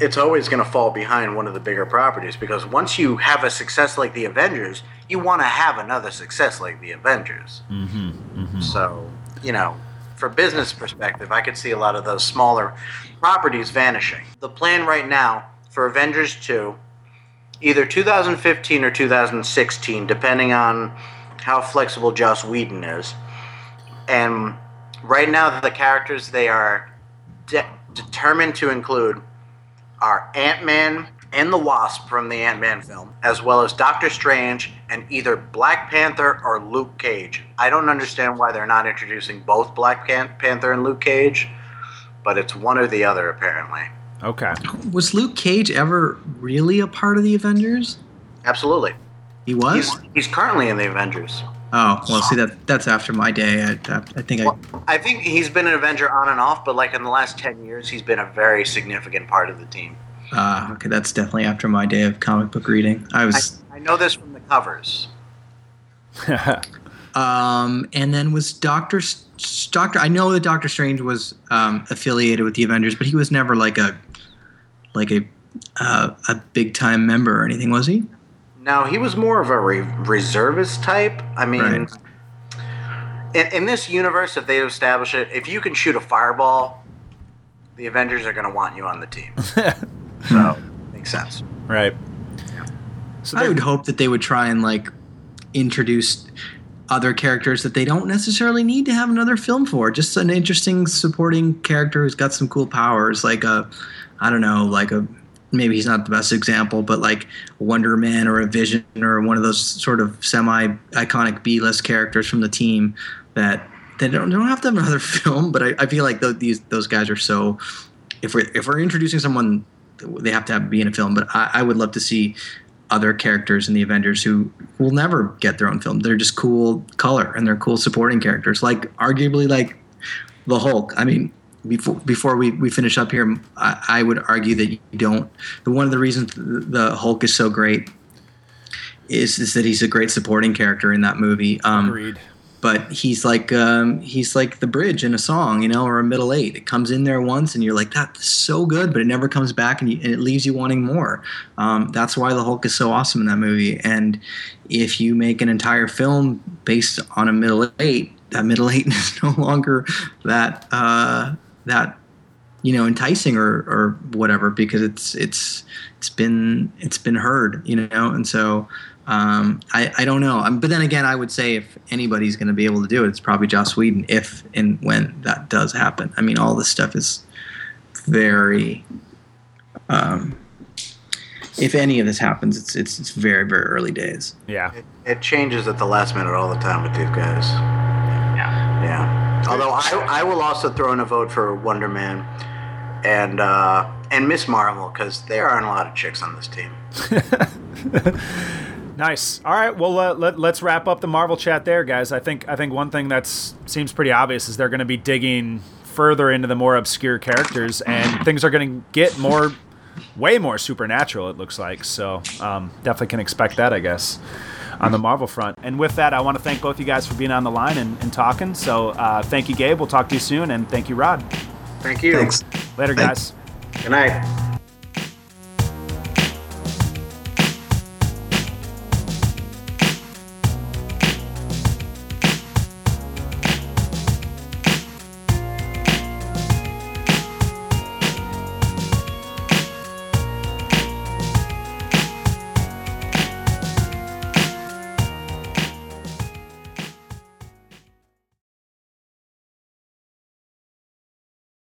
it's always going to fall behind one of the bigger properties because once you have a success like the Avengers, you want to have another success like the Avengers. So, you know, for business perspective, I could see a lot of those smaller properties vanishing. The plan right now for Avengers 2, either 2015 or 2016, depending on how flexible Joss Whedon is. And right now, the characters they are de- determined to include are Ant Man and the Wasp from the Ant Man film, as well as Doctor Strange and either Black Panther or Luke Cage. I don't understand why they're not introducing both Black Panther and Luke Cage, but it's one or the other apparently. Okay. Was Luke Cage ever really a part of the Avengers? Absolutely. He was. He's, he's currently in the Avengers. oh well, see that that's after my day. I, I, I think I. Well, I think he's been an Avenger on and off, but like in the last 10 years, he's been a very significant part of the team. Uh, okay, that's definitely after my day of comic book reading. I I, was. I know this from the covers. Um, and then was Doctor S- Doctor. I know that Doctor Strange was um, affiliated with the Avengers, but he was never like a like a uh, a big time member or anything, was he? No, he was more of a re- reservist type. I mean, Right. in, in this universe, if they establish it, if you can shoot a fireball, the Avengers are going to want you on the team. so, makes sense. right. So I would hope that they would try and like introduce other characters that they don't necessarily need to have another film for. Just an interesting supporting character who's got some cool powers, like a, I don't know, like a maybe he's not the best example, but like Wonder Man or a Vision or one of those sort of semi iconic B list characters from the team that they don't, they don't have to have another film. But I, I feel like those, these those guys are so. If we're if we're introducing someone, they have to have, be in a film. But I, I would love to see other characters in the Avengers who will never get their own film. They're just cool color and they're cool supporting characters. Like arguably like the Hulk. I mean, before before we, we finish up here, I, I would argue that you don't. One of the reasons the Hulk is so great is is that he's a great supporting character in that movie. Um, Agreed. But he's like um, he's like the bridge in a song, you know, or a middle eight. It comes in there once, and you're like, that's so good, but it never comes back, and, you, and it leaves you wanting more. Um, that's why the Hulk is so awesome in that movie. And if you make an entire film based on a middle eight, that middle eight is no longer that uh, that you know enticing or or whatever because it's it's it's been it's been heard, you know, and so. Um, I, I don't know. Um, but then again, I would say if anybody's going to be able to do it, it's probably Joss Whedon if and when that does happen. I mean, all this stuff is very. Um, if any of this happens, it's, it's it's very very early days. Yeah. It, it changes at the last minute all the time with these guys. Yeah. Yeah. Although I, I will also throw in a vote for Wonder Man and uh, and Miss Marvel because there aren't a lot of chicks on this team. Nice. All right. Well, uh, let, let's wrap up the Marvel chat there, guys. I think I think one thing that seems pretty obvious is they're going to be digging further into the more obscure characters, and things are going to get more, way more supernatural. It looks like. So um, definitely can expect that, I guess. on the Marvel front. And with that, I want to thank both you guys for being on the line and, and talking. So uh, thank you, Gabe. We'll talk to you soon, and thank you, Rod. Thank you. Thanks. Later, Thanks. guys. Good night.